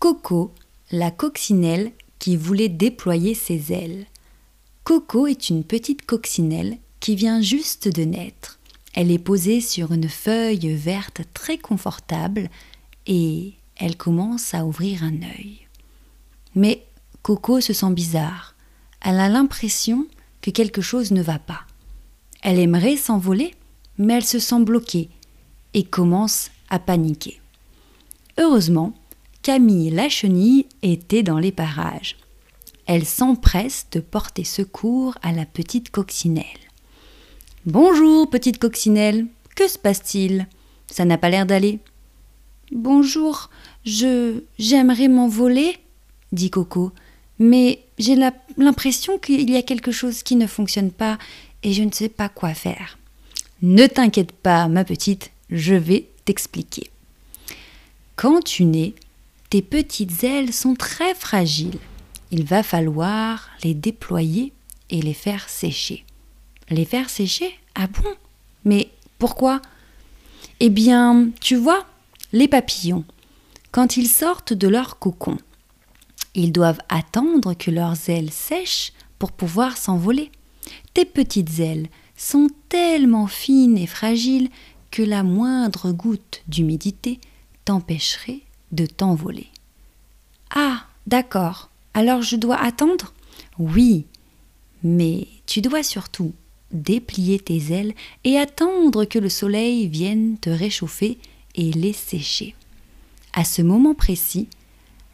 Coco, la coccinelle qui voulait déployer ses ailes. Coco est une petite coccinelle qui vient juste de naître. Elle est posée sur une feuille verte très confortable et elle commence à ouvrir un œil. Mais Coco se sent bizarre. Elle a l'impression que quelque chose ne va pas. Elle aimerait s'envoler, mais elle se sent bloquée et commence à paniquer. Heureusement, Camille la chenille était dans les parages. Elle s'empresse de porter secours à la petite coccinelle. Bonjour, petite coccinelle, que se passe-t-il? Ça n'a pas l'air d'aller. Bonjour, je. j'aimerais m'envoler, dit Coco, mais j'ai l'impression qu'il y a quelque chose qui ne fonctionne pas et je ne sais pas quoi faire. Ne t'inquiète pas, ma petite, je vais t'expliquer. Quand tu nais, tes petites ailes sont très fragiles. Il va falloir les déployer et les faire sécher. Les faire sécher? Ah bon? Mais pourquoi? Eh bien, tu vois, les papillons, quand ils sortent de leur cocon, ils doivent attendre que leurs ailes sèchent pour pouvoir s'envoler. Tes petites ailes sont tellement fines et fragiles que la moindre goutte d'humidité t'empêcherait de t'envoler. Ah, d'accord. Alors je dois attendre? Oui, mais tu dois surtout déplier tes ailes et attendre que le soleil vienne te réchauffer et les sécher. À ce moment précis,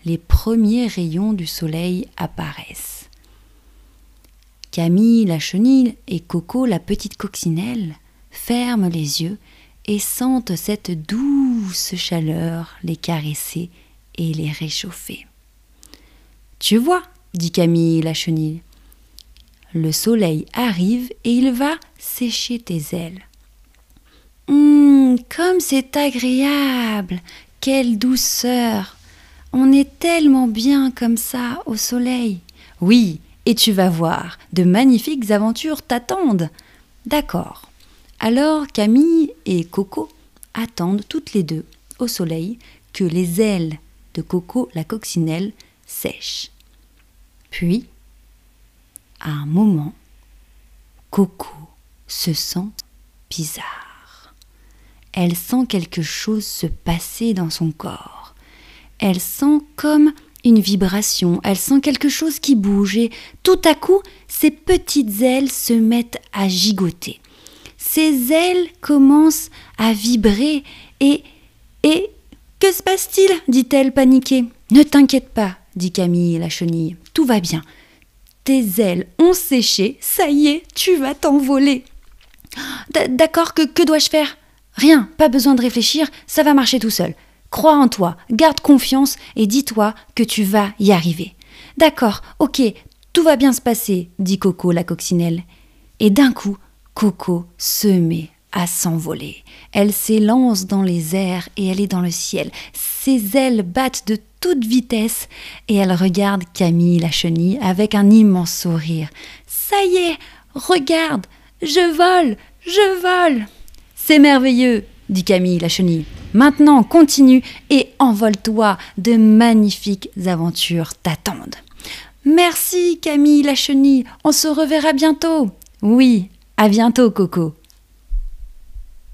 les premiers rayons du soleil apparaissent. Camille la chenille et Coco la petite coccinelle ferment les yeux et sentent cette chaleur les caresser et les réchauffer. Tu vois, dit Camille la chenille, le soleil arrive et il va sécher tes ailes. Hum, comme c'est agréable, quelle douceur. On est tellement bien comme ça au soleil. Oui, et tu vas voir, de magnifiques aventures t'attendent. D'accord. Alors Camille et Coco attendent toutes les deux au soleil que les ailes de Coco la coccinelle sèchent. Puis, à un moment, Coco se sent bizarre. Elle sent quelque chose se passer dans son corps. Elle sent comme une vibration, elle sent quelque chose qui bouge et tout à coup, ses petites ailes se mettent à gigoter. Ses ailes commencent à vibrer et... et... Que se passe-t-il? dit-elle paniquée. Ne t'inquiète pas, dit Camille la chenille, tout va bien. Tes ailes ont séché, ça y est, tu vas t'envoler. D'accord, que, que dois-je faire? Rien, pas besoin de réfléchir, ça va marcher tout seul. Crois en toi, garde confiance et dis-toi que tu vas y arriver. D'accord, ok, tout va bien se passer, dit Coco la coccinelle. Et d'un coup, Coco se met à s'envoler. Elle s'élance dans les airs et elle est dans le ciel. Ses ailes battent de toute vitesse et elle regarde Camille la chenille avec un immense sourire. Ça y est, regarde, je vole, je vole. C'est merveilleux, dit Camille la chenille. Maintenant, continue et envole-toi. De magnifiques aventures t'attendent. Merci Camille la chenille, on se reverra bientôt. Oui, à bientôt Coco.